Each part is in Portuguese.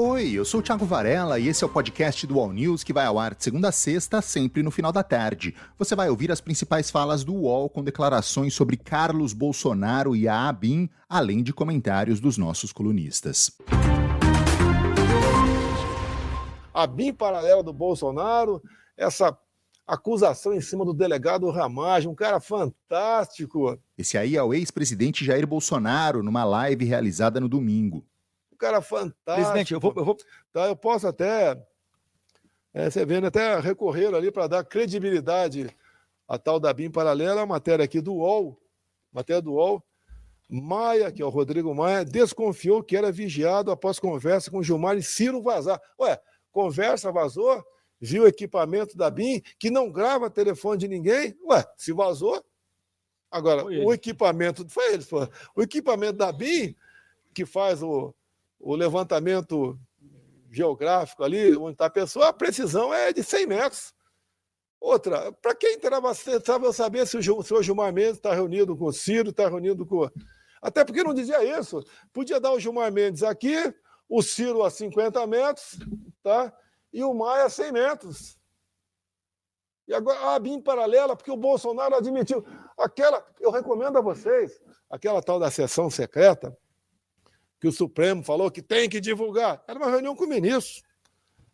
Oi, eu sou o Thiago Varela e esse é o podcast do All News que vai ao ar de segunda a sexta, sempre no final da tarde. Você vai ouvir as principais falas do UOL com declarações sobre Carlos Bolsonaro e a ABIN, além de comentários dos nossos colunistas. A BIM paralela do Bolsonaro, essa acusação em cima do delegado Ramagem, um cara fantástico. Esse aí é o ex-presidente Jair Bolsonaro, numa live realizada no domingo cara fantástico. Presidente, eu vou. Eu, vou... Tá, eu posso até. É, você vendo, até recorrer ali para dar credibilidade à tal da BIM paralela, a matéria aqui do UOL, matéria do UOL. Maia, que é o Rodrigo Maia, desconfiou que era vigiado após conversa com Gilmar e Ciro vazar. Ué, conversa vazou, viu o equipamento da BIM, que não grava telefone de ninguém. Ué, se vazou. Agora, o equipamento. Foi eles, pô. O equipamento da BIM, que faz o, o levantamento geográfico ali, onde está a pessoa, a precisão é de 100 metros. Outra, para quem interessava saber se o, senhor Gilmar Mendes está reunido com o Ciro, está reunido com. Até porque não dizia isso. Podia dar o Gilmar Mendes aqui, o Ciro a 50 metros, tá? e o Maia a 100 metros. E agora a BIM paralela, porque o Bolsonaro admitiu. Aquela, eu recomendo a vocês, aquela tal da sessão secreta, que o Supremo falou que tem que divulgar. Era uma reunião com o ministro.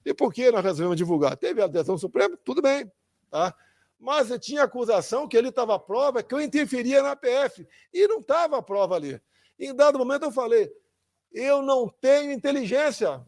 E por que nós resolvemos divulgar? Teve a adesão do Supremo? Tudo bem. Tá? Mas tinha acusação que ele estava à prova que eu interferia na PF. E não estava a prova ali. Em dado momento eu falei, eu não tenho inteligência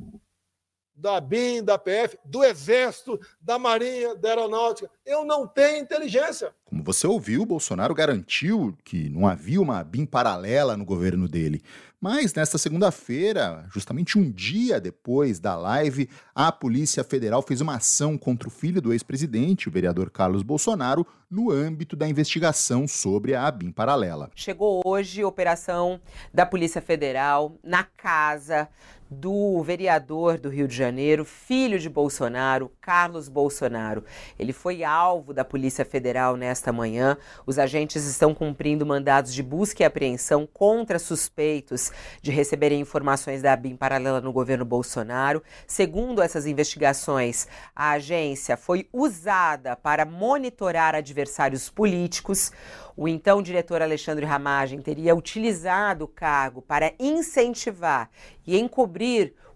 da BIM, da PF, do Exército, da Marinha, da Aeronáutica. Eu não tenho inteligência. Como você ouviu, Bolsonaro garantiu que não havia uma BIM paralela no governo dele. Mas nesta segunda-feira, justamente um dia depois da live, a Polícia Federal fez uma ação contra o filho do ex-presidente, o vereador Carlos Bolsonaro, no âmbito da investigação sobre a ABIN paralela. Chegou hoje operação da Polícia Federal na casa do vereador do Rio de Janeiro, filho de Bolsonaro, Carlos Bolsonaro. Ele foi alvo da Polícia Federal nesta manhã. Os agentes estão cumprindo mandados de busca e apreensão contra suspeitos de receberem informações da ABIN paralela no governo Bolsonaro. Segundo essas investigações, a agência foi usada para monitorar adversários políticos. O então diretor Alexandre Ramagem teria utilizado o cargo para incentivar e encobrir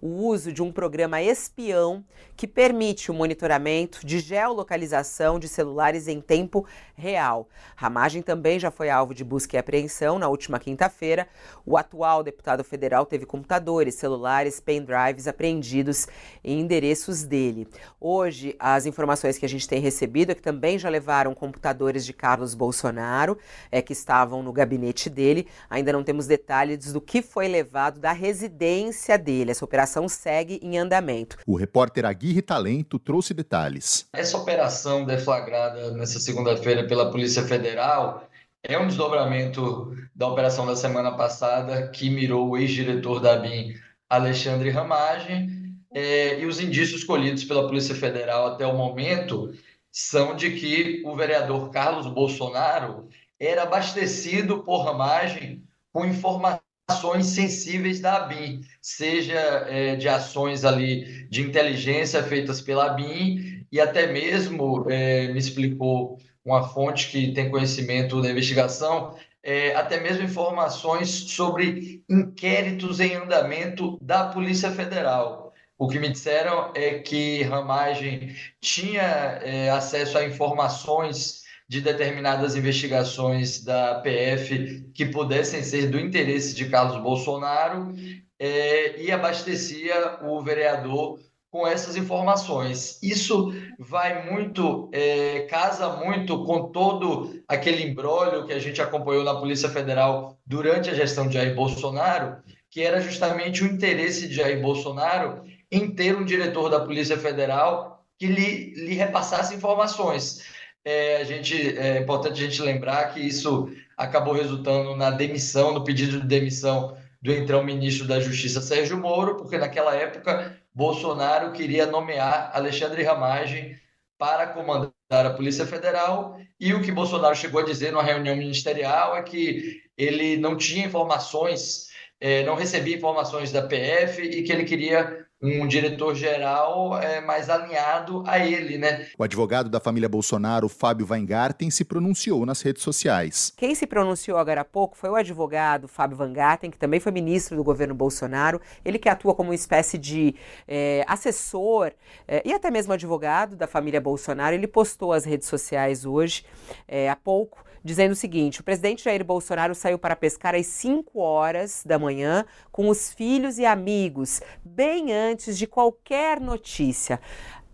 o uso de um programa espião que permite o monitoramento de geolocalização de celulares em tempo real. Ramagem também já foi alvo de busca e apreensão na última quinta-feira. O atual deputado federal teve computadores, celulares, pendrives apreendidos em endereços dele. Hoje, as informações que a gente tem recebido é que também já levaram computadores de Carlos Bolsonaro, é, que estavam no gabinete dele. Ainda não temos detalhes do que foi levado da residência dele. Essa operação operação segue em andamento. O repórter Aguirre Talento trouxe detalhes. Essa operação deflagrada nessa segunda-feira pela Polícia Federal é um desdobramento da operação da semana passada que mirou o ex-diretor da BIM, Alexandre Ramagem, é, e os indícios colhidos pela Polícia Federal até o momento são de que o vereador Carlos Bolsonaro era abastecido por Ramagem com informações ações sensíveis da ABIN, seja é, de ações ali de inteligência feitas pela ABIN e até mesmo, é, me explicou uma fonte que tem conhecimento da investigação, é, até mesmo informações sobre inquéritos em andamento da Polícia Federal. O que me disseram é que Ramagem tinha é, acesso a informações de determinadas investigações da PF que pudessem ser do interesse de Carlos Bolsonaro é, e abastecia o vereador com essas informações. Isso vai muito, é, casa muito com todo aquele embrólio que a gente acompanhou na Polícia Federal durante a gestão de Jair Bolsonaro, que era justamente o interesse de Jair Bolsonaro em ter um diretor da Polícia Federal que lhe, lhe repassasse informações é, a gente, é importante a gente lembrar que isso acabou resultando na demissão, no pedido de demissão do então ministro da Justiça Sérgio Moro, porque naquela época Bolsonaro queria nomear Alexandre Ramagem para comandar a Polícia Federal. E o que Bolsonaro chegou a dizer numa reunião ministerial é que ele não tinha informações, é, não recebia informações da PF e que ele queria um diretor-geral é, mais alinhado a ele, né? O advogado da família Bolsonaro, Fábio Weingarten, se pronunciou nas redes sociais. Quem se pronunciou agora há pouco foi o advogado Fábio Weingarten, que também foi ministro do governo Bolsonaro. Ele que atua como uma espécie de é, assessor é, e até mesmo advogado da família Bolsonaro. Ele postou às redes sociais hoje, é, há pouco, dizendo o seguinte: o presidente Jair Bolsonaro saiu para pescar às 5 horas da manhã com os filhos e amigos, bem antes de qualquer notícia.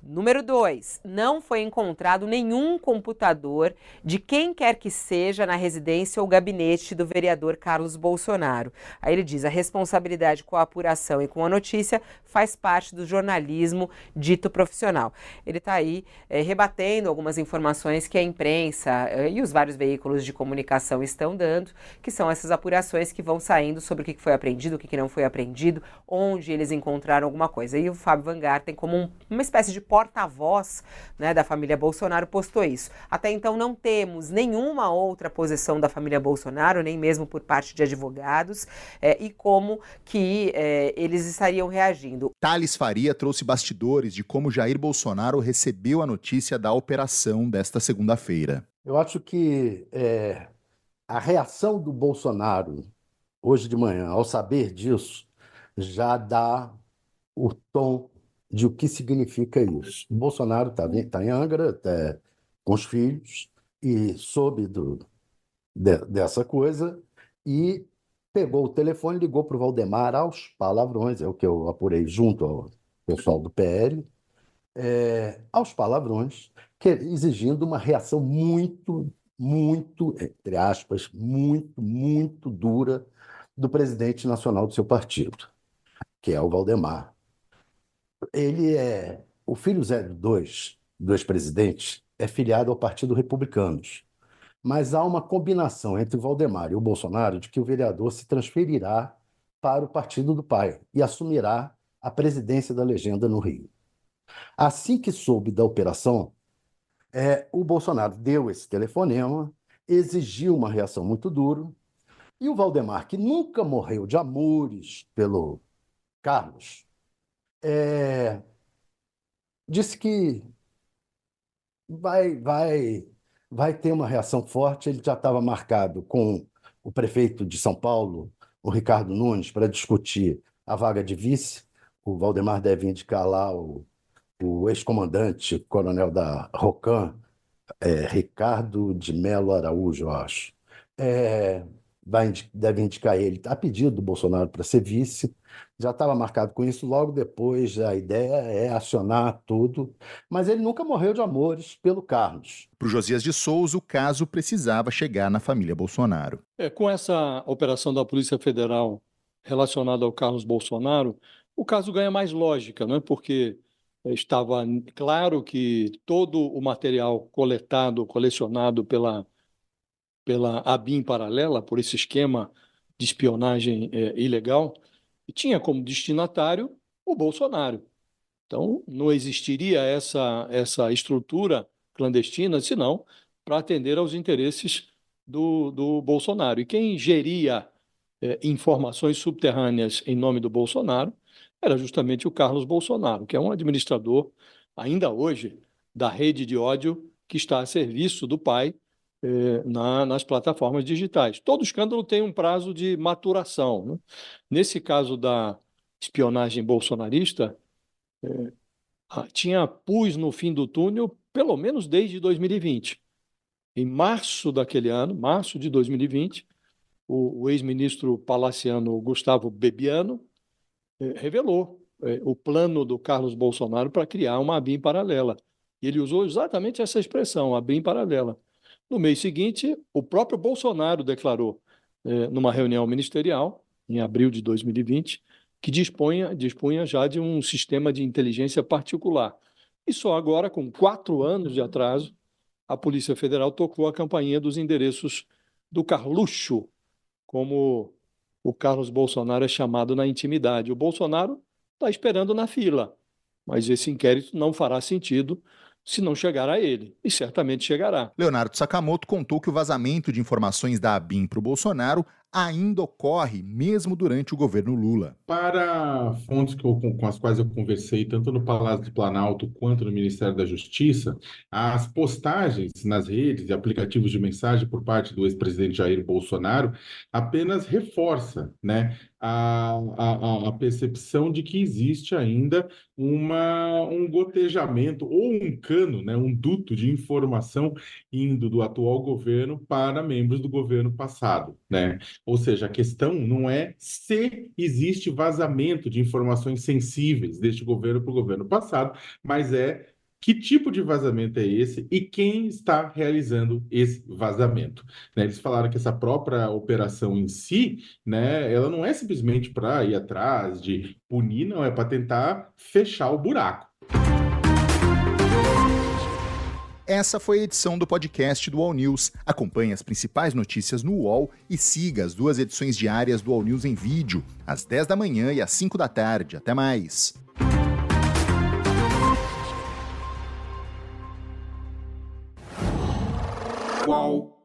Número 2. Não foi encontrado nenhum computador de quem quer que seja na residência ou gabinete do vereador Carlos Bolsonaro. Aí ele diz: a responsabilidade com a apuração e com a notícia faz parte do jornalismo dito profissional. Ele está aí é, rebatendo algumas informações que a imprensa é, e os vários veículos de comunicação estão dando, que são essas apurações que vão saindo sobre o que foi apreendido, o que não foi apreendido, onde eles encontraram alguma coisa. E o Fábio Van Garten, como um, uma espécie de porta-voz né, da família Bolsonaro postou isso. Até então não temos nenhuma outra posição da família Bolsonaro, nem mesmo por parte de advogados, é, e como que é, eles estariam reagindo. Thales Faria trouxe bastidores de como Jair Bolsonaro recebeu a notícia da operação desta segunda-feira. Eu acho que é, a reação do Bolsonaro hoje de manhã, ao saber disso, já dá o tom de o que significa isso. O Bolsonaro está tá em Angra, tá, com os filhos, e soube do, de, dessa coisa, e pegou o telefone, ligou para o Valdemar aos palavrões, é o que eu apurei junto ao pessoal do PL, é, aos palavrões, que, exigindo uma reação muito, muito, entre aspas, muito, muito dura do presidente nacional do seu partido, que é o Valdemar ele é o filho 02 do ex-presidente é filiado ao Partido Republicanos. Mas há uma combinação entre o Valdemar e o Bolsonaro de que o vereador se transferirá para o partido do pai e assumirá a presidência da legenda no Rio. Assim que soube da operação, é, o Bolsonaro deu esse telefonema, exigiu uma reação muito dura, e o Valdemar, que nunca morreu de amores pelo Carlos, é, disse que vai, vai, vai ter uma reação forte. Ele já estava marcado com o prefeito de São Paulo, o Ricardo Nunes, para discutir a vaga de vice. O Valdemar deve indicar lá o, o ex-comandante, coronel da ROCAM, é, Ricardo de Melo Araújo, eu acho. É, vai, deve indicar ele a pedido do Bolsonaro para ser vice já estava marcado com isso. Logo depois, a ideia é acionar tudo, mas ele nunca morreu de amores pelo Carlos. Para o Josias de Souza, o caso precisava chegar na família Bolsonaro. É, com essa operação da Polícia Federal relacionada ao Carlos Bolsonaro, o caso ganha mais lógica, não é? Porque estava claro que todo o material coletado, colecionado pela pela ABIN paralela, por esse esquema de espionagem é, ilegal, e tinha como destinatário o Bolsonaro. Então, não existiria essa, essa estrutura clandestina, senão para atender aos interesses do, do Bolsonaro. E quem geria eh, informações subterrâneas em nome do Bolsonaro era justamente o Carlos Bolsonaro, que é um administrador, ainda hoje, da rede de ódio que está a serviço do pai eh, na, nas plataformas digitais. Todo escândalo tem um prazo de maturação. Né? Nesse caso da espionagem bolsonarista, eh, tinha pus no fim do túnel pelo menos desde 2020. Em março daquele ano, março de 2020, o, o ex-ministro palaciano Gustavo Bebiano eh, revelou o plano do Carlos Bolsonaro para criar uma ABIM paralela. E ele usou exatamente essa expressão, ABIM paralela. No mês seguinte, o próprio Bolsonaro declarou, eh, numa reunião ministerial, em abril de 2020, que dispunha, dispunha já de um sistema de inteligência particular. E só agora, com quatro anos de atraso, a Polícia Federal tocou a campainha dos endereços do Carluxo, como o Carlos Bolsonaro é chamado na intimidade. O Bolsonaro está esperando na fila, mas esse inquérito não fará sentido se não chegar a ele. E certamente chegará. Leonardo Sakamoto contou que o vazamento de informações da ABIN para o Bolsonaro ainda ocorre mesmo durante o governo Lula. Para fontes eu, com as quais eu conversei, tanto no Palácio do Planalto quanto no Ministério da Justiça, as postagens nas redes e aplicativos de mensagem por parte do ex-presidente Jair Bolsonaro apenas reforça né, a, a, a, percepção de que existe ainda uma, um gotejamento ou um cano, né, um duto de informação indo do atual governo para membros do governo passado. Né? Ou seja, a questão não é se existe vazamento de informações sensíveis deste governo para o governo passado, mas é que tipo de vazamento é esse e quem está realizando esse vazamento. Né? Eles falaram que essa própria operação em si, né, ela não é simplesmente para ir atrás de punir, não, é para tentar fechar o buraco. Essa foi a edição do podcast do All News. Acompanhe as principais notícias no UOL e siga as duas edições diárias do All News em vídeo, às 10 da manhã e às 5 da tarde. Até mais! Qual?